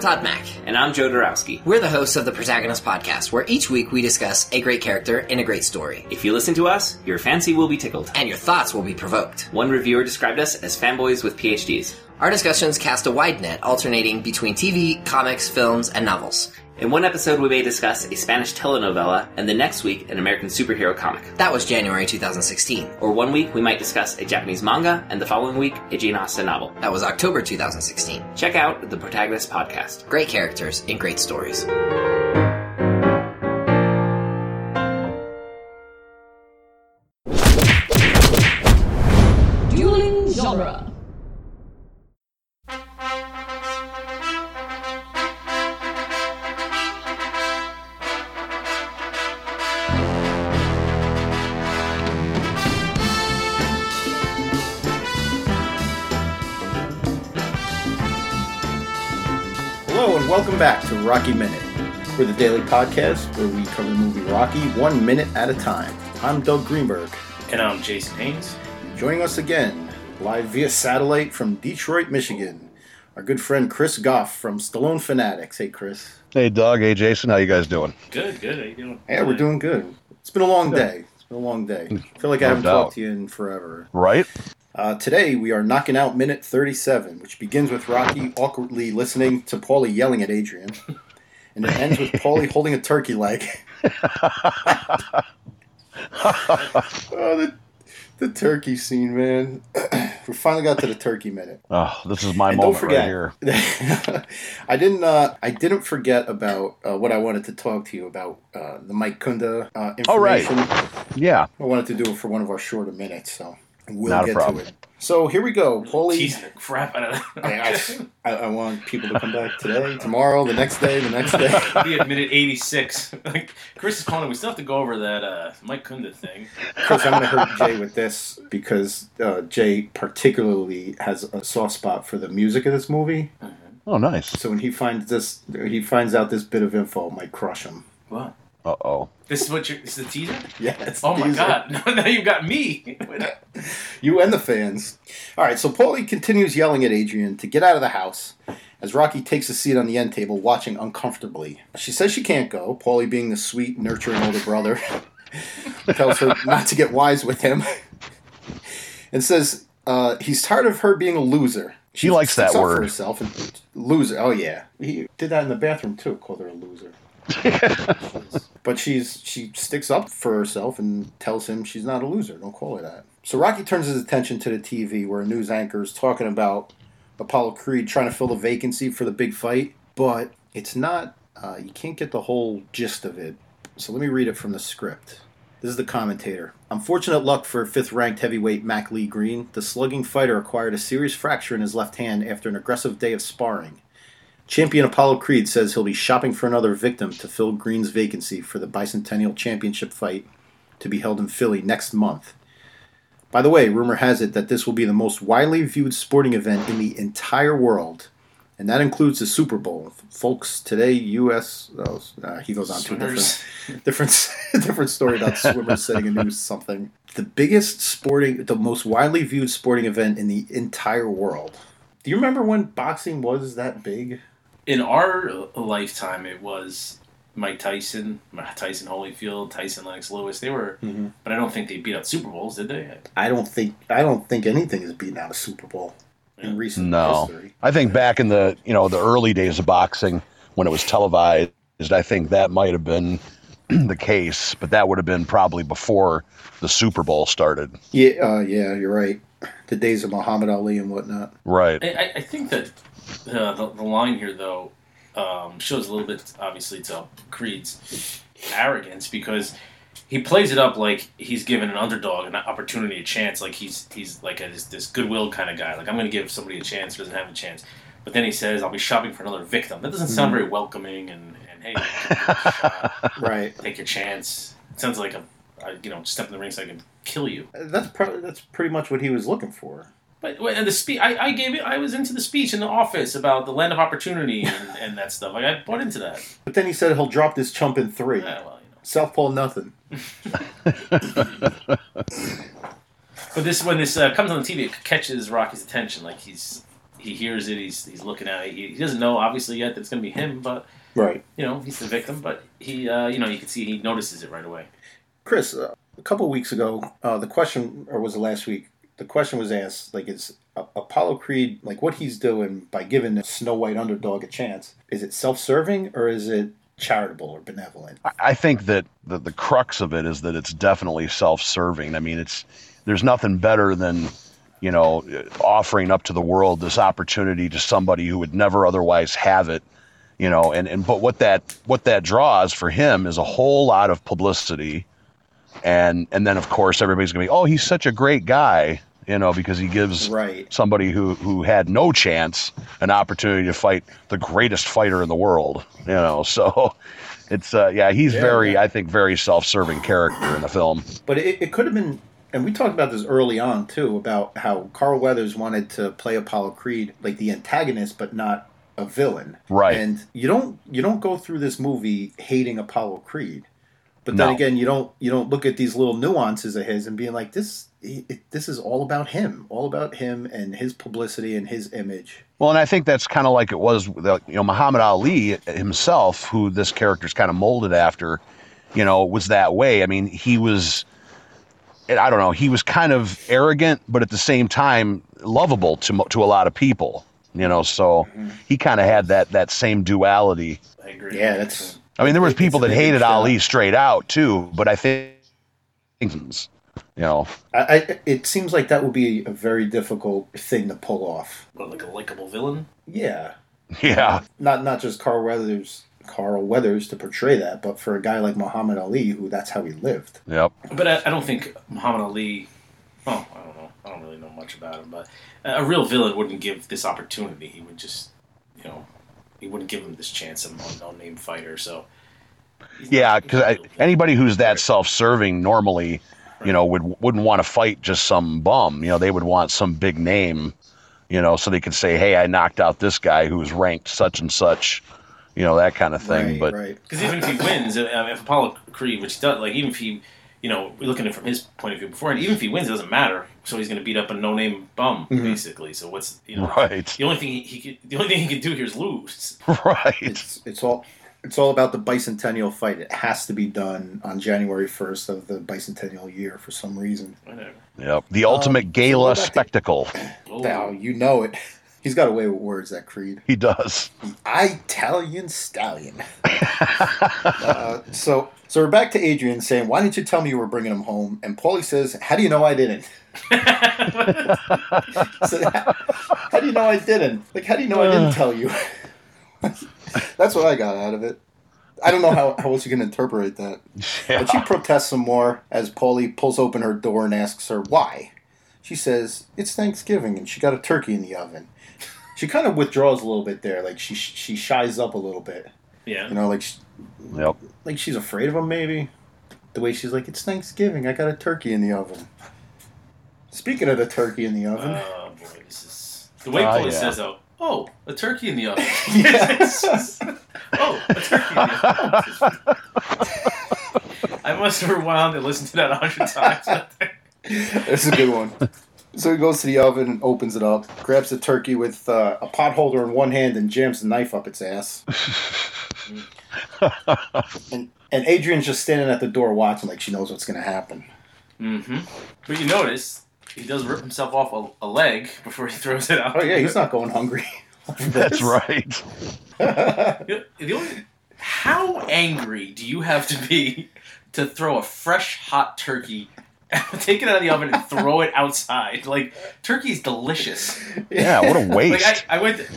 Todd Mack. And I'm Joe Dorowski. We're the hosts of the Protagonist Podcast, where each week we discuss a great character in a great story. If you listen to us, your fancy will be tickled. And your thoughts will be provoked. One reviewer described us as fanboys with PhDs. Our discussions cast a wide net, alternating between TV, comics, films, and novels. In one episode, we may discuss a Spanish telenovela, and the next week, an American superhero comic. That was January 2016. Or one week, we might discuss a Japanese manga, and the following week, a Jane Austen novel. That was October 2016. Check out the Protagonist Podcast. Great characters in great stories. Rocky Minute. We're the daily podcast where we cover the movie Rocky one minute at a time. I'm Doug Greenberg. And I'm Jason Haynes. Joining us again, live via satellite from Detroit, Michigan, our good friend Chris Gough from Stallone Fanatics. Hey, Chris. Hey, Doug. Hey, Jason. How you guys doing? Good, good. How you doing? Yeah, we're doing good. It's been a long day. It's been a long day. Mm, I feel like I haven't doubt. talked to you in forever. Right? Uh, today we are knocking out minute 37, which begins with Rocky awkwardly listening to Paulie yelling at Adrian, and it ends with Paulie holding a turkey leg. oh, the, the turkey scene, man. we finally got to the turkey minute. Oh, this is my And moment right here. I didn't. Uh, I didn't forget about uh, what I wanted to talk to you about uh, the Mike Kunda uh, information. Oh, right. Yeah. I wanted to do it for one of our shorter minutes, so we'll Not a get problem. to it. So here we go, Paulie. Teasing the crap out of I, that. I, I want people to come back today, tomorrow, the next day, the next day. he admitted 86. Like, Chris is calling. We still have to go over that uh, Mike Kunda thing. Chris, I'm going to hurt Jay with this because uh, Jay particularly has a soft spot for the music of this movie. Oh, nice. So when he finds this, he finds out this bit of info it might crush him. What? Uh oh. This is what you're. This is the teaser? Yeah, it's Oh my these god. now you got me. You and the fans. All right, so Paulie continues yelling at Adrian to get out of the house as Rocky takes a seat on the end table, watching uncomfortably. She says she can't go. Paulie, being the sweet, nurturing older brother, tells her not to get wise with him and says uh, he's tired of her being a loser. She likes that sticks for word. herself and loser. Oh yeah, he did that in the bathroom too. Called her a loser. But she's she sticks up for herself and tells him she's not a loser. Don't call her that. So Rocky turns his attention to the TV where a news anchor is talking about Apollo Creed trying to fill the vacancy for the big fight, but it's not. Uh, you can't get the whole gist of it. So let me read it from the script. This is the commentator. Unfortunate luck for fifth ranked heavyweight Mac Lee Green. The slugging fighter acquired a serious fracture in his left hand after an aggressive day of sparring. Champion Apollo Creed says he'll be shopping for another victim to fill Green's vacancy for the Bicentennial Championship fight to be held in Philly next month. By the way, rumor has it that this will be the most widely viewed sporting event in the entire world, and that includes the Super Bowl. Folks, today U.S. Oh, uh, he goes on to a different, different, different story about swimmers setting a new something. The biggest sporting, the most widely viewed sporting event in the entire world. Do you remember when boxing was that big? In our lifetime, it was Mike Tyson, Tyson Holyfield, Tyson Lennox Lewis. They were, but I don't think they beat out Super Bowls, did they? I don't think I don't think anything has beaten out a Super Bowl in recent No. history. I think back in the you know the early days of boxing when it was televised, I think that might have been the case, but that would have been probably before the Super Bowl started. Yeah, uh, yeah, you're right. The days of Muhammad Ali and whatnot. Right. I, I- I think that uh, the, the line here, though, um, shows a little bit, obviously, to Creed's arrogance because he plays it up like he's given an underdog an opportunity, a chance, like he's he's like a, this, this goodwill kind of guy. Like I'm going to give somebody a chance who doesn't have a chance. But then he says, "I'll be shopping for another victim." That doesn't sound very welcoming. And, and hey, give shot, Right. take your chance. It sounds like a, a you know step in the ring so I can kill you. That's probably that's pretty much what he was looking for. But and the speech, I, I gave it. I was into the speech in the office about the land of opportunity and, and that stuff. Like I bought into that. But then he said he'll drop this chump in three. Yeah, well, you know. Southpaw nothing. But this when this uh, comes on the TV, it catches Rocky's attention. Like he's he hears it. He's he's looking at it. He, he doesn't know obviously yet that it's going to be him, but Right. you know he's the victim. But he, uh, you know, you can see he notices it right away. Chris, uh, a couple of weeks ago, uh, the question, or was it last week? The question was asked, like, is Apollo Creed, like, what he's doing by giving the Snow White underdog a chance, is it self serving or is it charitable or benevolent? I- I think that the, the crux of it is that it's definitely self-serving. I mean, it's there's nothing better than you know offering up to the world this opportunity to somebody who would never otherwise have it. You know, and, and but what that what that draws for him is a whole lot of publicity, and and then of course everybody's gonna be oh he's such a great guy you know because he gives Right. somebody who who had no chance an opportunity to fight the greatest fighter in the world you know so it's uh yeah he's Yeah, very yeah. i think very self-serving character in the film But it, it could have been, and we talked about this early on too, about how Carl Weathers wanted to play Apollo Creed like the antagonist, but not a villain. Right. And you don't you don't go through this movie hating Apollo Creed, but then No. again, you don't you don't look at these little nuances of his and being like this. It, it- this is all about him, all about him and his publicity and his image. well and i think that's kind of like it was with, you know muhammad ali himself who this character's kind of molded after you know was that way i mean he was i don't know he was kind of arrogant but at the same time lovable to to a lot of people you know so mm-hmm. he kind of had that that same duality I agree. Yeah, that's I mean, there was people that hated shot. Ali straight out too, but I think, you know, I, I. It seems like that would be a very difficult thing to pull off. What, like a likable villain. Yeah, yeah, not not just Carl Weathers, Carl Weathers to portray that, but for a guy like Muhammad Ali, who that's how he lived. yep, But I, I don't think Muhammad Ali. Oh, I don't know. I don't really know much about him, but a real villain wouldn't give this opportunity. He would just, you know, he wouldn't give him this chance. A no-name fighter. So. yeah. Because not a real villain. anybody who's that self-serving normally, you know, would wouldn't want to fight just some bum. You know, they would want some big name, you know, so they could say, "Hey, I knocked out this guy who was ranked such and such," you know, that kind of thing. right, but right. Because even if he wins, I mean, if Apollo Creed, which does, like even if he, you know, we're looking at it from his point of view before, and even if he wins, it doesn't matter. So he's going to beat up a no-name bum, Mhm. basically. So what's you know, right, the only thing he, he could, the only thing he can do here is lose. right, It's it's all it's all about the bicentennial fight. It has to be done on January first of the bicentennial year for some reason. Whatever. yep. The ultimate gala what about the- spectacle. Oh, Now you know it. He's got a way with words, that Creed. He does. The Italian stallion. uh, so, so we're back to Adrian saying, "Why didn't you tell me you were bringing him home?" And Paulie says, "How do you know I didn't?" So, how do you know I didn't? Like, how do you know I didn't tell you? That's what I got out of it. I don't know how, how else you can interpret that. Yeah. But she protests some more as Paulie pulls open her door and asks her why. She says, It's Thanksgiving and she got a turkey in the oven. She kind of withdraws a little bit there, like she she shies up a little bit. yeah. You know, like she, Yep. like she's afraid of him maybe. The way she's like, It's Thanksgiving, I got a turkey in the oven. Speaking of the turkey in the oven. Oh boy, this is the way Ah, Paulie yeah. says though. Oh, a turkey in the oven. Yes. oh, a turkey in the oven. I must have rewound and listened to that a hundred times. That's a good one. So he goes to the oven and opens it up, grabs the turkey with uh, a pot holder in one hand and jams the knife up its ass. and and Adrian's just standing at the door watching like she knows what's going to happen. mm-hmm. But you notice he does rip himself off a, a leg before he throws it out. Oh yeah, he's not going hungry. That's right. You know, the only, how angry do you have to be to throw a fresh hot turkey, take it out of the oven, and throw it outside? Like turkey's delicious. Yeah, what a Like waste. I, I went,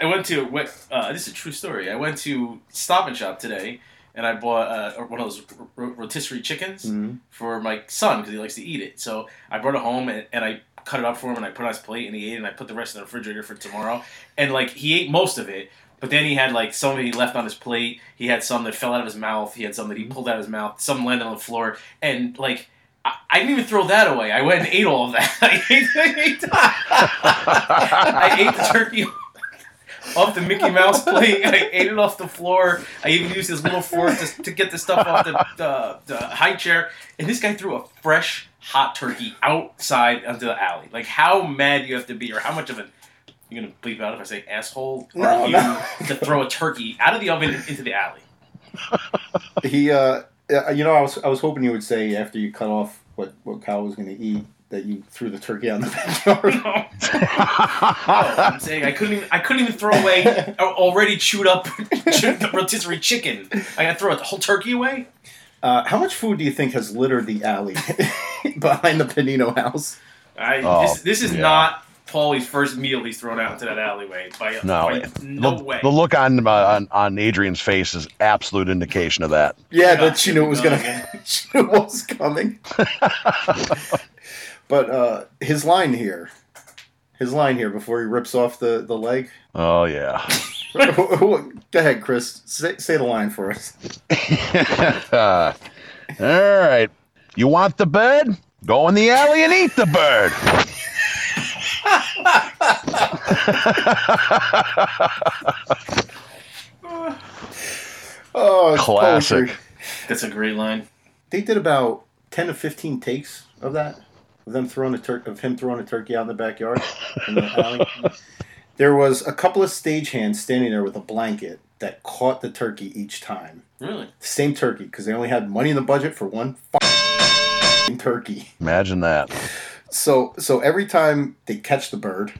I went to? Uh, this is a true story. I went to Stop and Shop today, and I bought uh, one of those rotisserie chickens Mhm. for my son because he likes to eat it. So I brought it home and, and I cut it up for him and I put it on his plate and he ate it and I put the rest in the refrigerator for tomorrow. And like he ate most of it, but then he had like some he left on his plate. He had some that fell out of his mouth. He had some that he pulled out of his mouth. Some landed on the floor. And like I, I didn't even throw that away. I went and ate all of that. I ate, I ate, I ate the turkey off the Mickey Mouse plate. I ate it off the floor. I even used his little fork to, to get the stuff off the, the, the high chair. And this guy threw a fresh hot turkey outside onto the alley. Like, how mad you have to be, or how much of a you're gonna bleep out if I say asshole? No, are you no. to throw a turkey out of the oven into the alley? He, uh, uh, you know, I was I was hoping you would say after you cut off what what Kyle was going to eat that you threw the turkey out in the backyard. No. No, I'm saying I couldn't even I couldn't even throw away already chewed up rotisserie chicken. I gotta throw the whole turkey away. Uh, how much food do you think has littered the alley behind the Pennino house? I, Oh, this, this is yeah. not Paulie's first meal he's thrown out into that alleyway. By, No, by no the, way. the look on, uh, on on Adrian's face is absolute indication of that. Yeah, Yeah, that she knew it was gonna. going. she knew what was coming. but uh, his line here, his line here before he rips off the the leg. Oh yeah. Go ahead, Chris. Say, say the line for us. Uh, all right. You want the bird? Go in the alley and eat the bird. Oh, it's Classic. poetry. That's a great line. They did about ten to fifteen takes of that, of them throwing a tur- of him throwing a turkey out in the backyard. In the. There was a couple of stagehands standing there with a blanket that caught the turkey each time. Really? Same turkey because they only had money in the budget for one f***ing turkey. Imagine that. So so every time they catch the bird,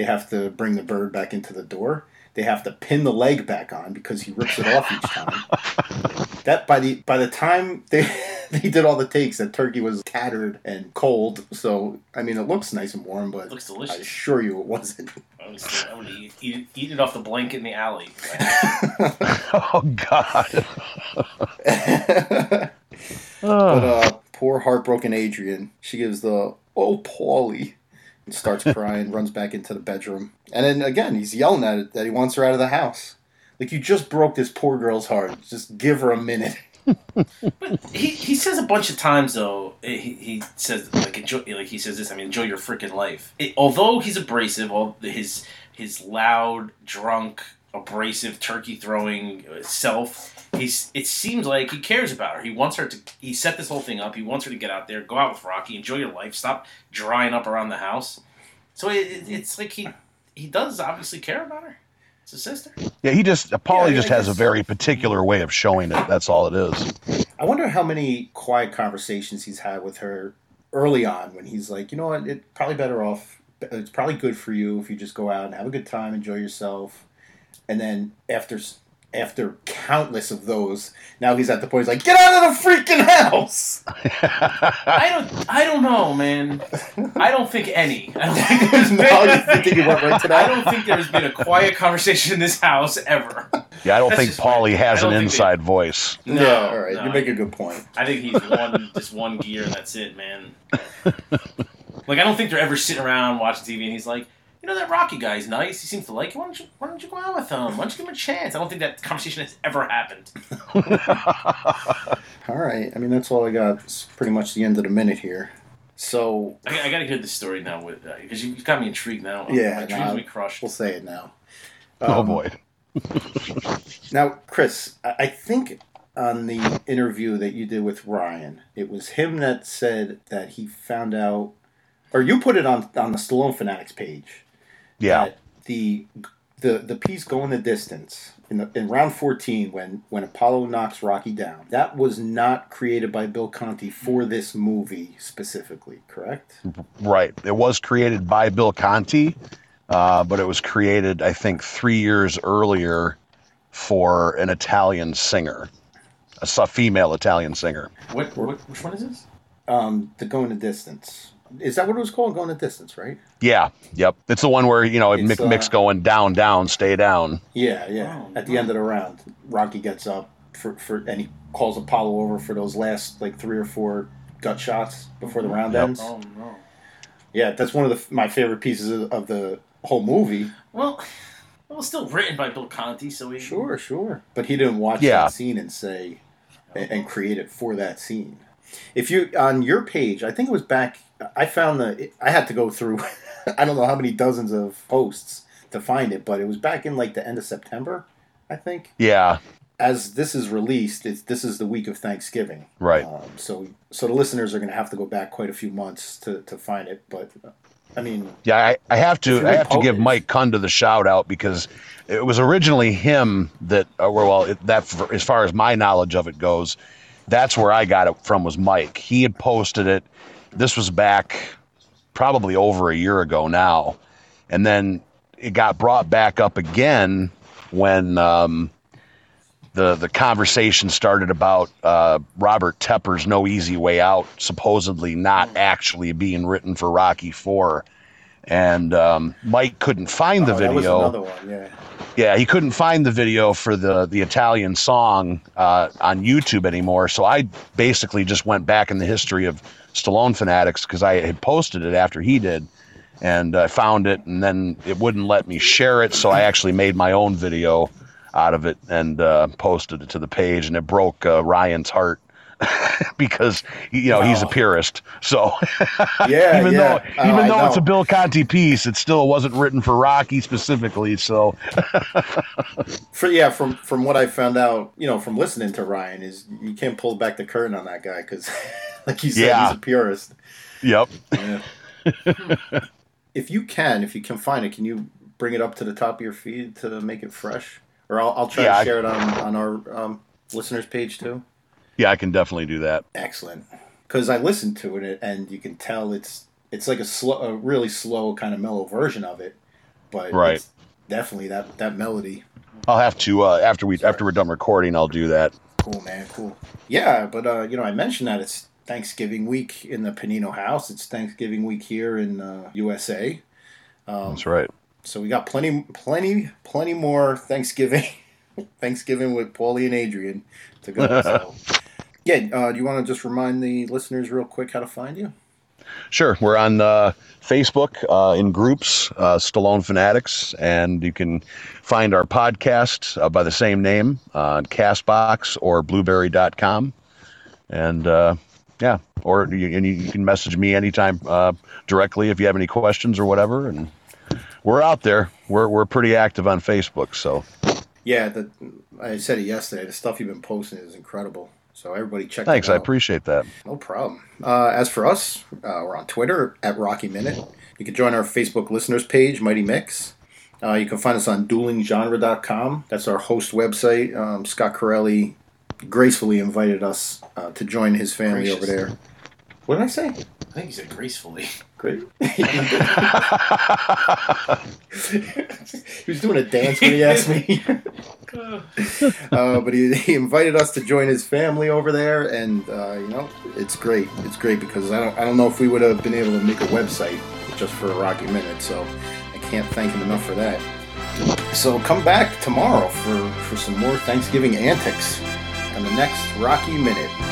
they have to bring the bird back into the door. They have to pin the leg back on because he rips it off each time. That by the by the time they they did all the takes, that turkey was tattered and cold. So I mean, it looks nice and warm, but It looks I assure you, it wasn't. I would, I would eat, eat, eat it off the blanket in the alley. Oh God. but uh, poor heartbroken Adrian, she gives the oh Paulie and starts crying, runs back into the bedroom, and then again he's yelling at it that he wants her out of the house. Like you just broke this poor girl's heart. Just give her a minute. He, he says a bunch of times though. Eh, he, he says like enjoy like he says this. I mean, enjoy your freaking life. It, although he's abrasive, all his his loud, drunk, abrasive, turkey throwing self. He's. It seems like he cares about her. He wants her to. He set this whole thing up. He wants her to get out there, go out with Rocky, enjoy your life, stop drying up around the house. So it, it, it's like he he does obviously care about her. It's a sister. Yeah, he just Paulie Yeah, just has a very particular way of showing it. That's all it is. I wonder how many quiet conversations he's had with her early on when he's like, you know what, it's probably better off. It's probably good for you if you just go out and have a good time, enjoy yourself. And then after after countless of those, now he's at the point he's like, get out of the freaking house. I don't. I don't know, man. I don't think any. I don't think there's no, been- you think he went right I don't think there's been a quiet conversation in this house ever. Yeah, I don't That's think just Paulie has an think they- inside voice. No, yeah, all right, no, you make a good point. I think he's one, just one gear, and that's it, man. like I don't think they're ever sitting around watching TV, and he's like, you know, that Rocky guy's nice. He seems to like you. Why don't you, why don't you go out with him? Why don't you give him a chance? I don't think that conversation has ever happened. All right, I mean that's all I got. It's pretty much the end of the minute here. So I, I got to hear this story now, with because you've got me intrigued now. Yeah, my no, dreams will be crushed. we'll say it now. oh Um, boy. Now, Chris, I I think on the interview that you did with Ryan, it was him that said that he found out, or you put it on on the Stallone Fanatics page. Yeah. the the the piece going the distance in the in round fourteen when when Apollo knocks Rocky down. That was not created by Bill Conti for this movie specifically, correct? Right. It was created by Bill Conti, uh, but it was created, I think, three years earlier for an Italian singer, A female Italian singer. What, what? Which one is this? Um, the going the distance. Is that what it was called? Going the distance, right? Yeah. Yep. It's the one where you know It's, Mick, Mick's uh, going down, down, stay down. Yeah, yeah. Oh, At the end of the round, Rocky gets up for, for and he calls Apollo over for those last like three or four gut shots before the round Yep. ends. Oh no. Yeah, that's one of the, my favorite pieces of, of the whole movie. Well, it was still written by Bill Conti, so he. Sure, sure. But he didn't watch Yeah. that scene and say and, and create it for that scene. If you on your page, I think it was back. I found the. I had to go through. I don't know how many dozens of posts to find it, but it was back in like the end of September, I think. Yeah. as this is released, it's, this is the week of Thanksgiving. Right. Um, so, so the listeners are going to have to go back quite a few months to, to find it. But I mean, Yeah, I, I have to. I have to give Mike Kunda the shout out because it was originally him that. Uh, well, it, that for, as far as my knowledge of it goes, that's where I got it from. Was Mike? He had posted it. This was back probably over a year ago now, and then it got brought back up again when um, the the conversation started about uh, Robert Tepper's "No Easy Way Out" supposedly not actually being written for Rocky Four, and um, Mike couldn't find the oh, video. another one. Yeah. Yeah, he couldn't find the video for the the Italian song uh, on YouTube anymore. So I basically just went back in the history of Stallone fanatics because I had posted it after he did, and I found it, and then it wouldn't let me share it. So I actually made my own video out of it and uh, posted it to the page, and it broke uh, Ryan's heart. because you know he's a purist, so Yeah. even yeah. though even I though it's a. Bill Conti piece, it still wasn't written for Rocky specifically. So For yeah, from from what I found out, you know, from listening to Ryan, is you can't pull back the curtain on that guy because, like you said, Yeah. he's a purist. Yep. Yeah. if you can, if you can find it, can you bring it up to the top of your feed to make it fresh? Or I'll, I'll try Yeah, to I- share it on on our um, listeners page too. Yeah, I can definitely do that. Excellent, because I listened to it and you can tell it's it's like a slow, a really slow kind of mellow version of it, but Right. it's definitely that that melody. I'll have to uh, after we after we're done recording. I'll do that. Cool, man. Cool. Yeah, but uh, you know, I mentioned that it's Thanksgiving week in the Pennino house. It's Thanksgiving week here in uh, USA. Um, That's right. so we got plenty, plenty, plenty more Thanksgiving, Thanksgiving with Paulie and Adrian to go. So, yeah. Uh, do you want to just remind the listeners real quick how to find you? Sure. We're on uh, Facebook uh, in groups, uh, Stallone Fanatics, and you can find our podcast uh, by the same name on Castbox or Blubrry.com. And uh, yeah, or you, and you, you can message me anytime uh, directly if you have any questions or whatever. And we're out there. We're we're pretty active on Facebook. So Yeah, the, I said it yesterday. The stuff you've been posting is incredible. So everybody check. Out. Thanks. it I appreciate that. No problem. Uh, as for us, uh, we're on Twitter at Rocky Minute. You can join our Facebook listeners page, Mighty Mick's. Uh, you can find us on duelinggenre.com. That's our host website. Um, Scott Corelli gracefully invited us uh, to join his family over there. What did I say? I think he said gracefully. Great. he was doing a dance when he asked me. uh, but he, he invited us to join his family over there, and uh, you know, it's great. It's great because I don't I don't know if we would have been able to make a website just for a Rocky Minute. So I can't thank him enough for that. So come back tomorrow for for some more Thanksgiving antics on the next Rocky Minute.